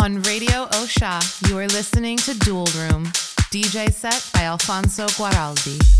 On Radio Osha, you are listening to Dual Room, DJ set by Alfonso Guaraldi.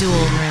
Dual Room.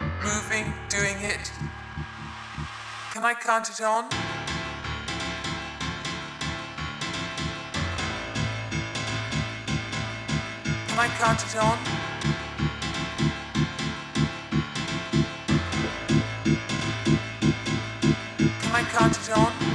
Moving, doing it. Can I count it on? Can I count it on? Can I count it on?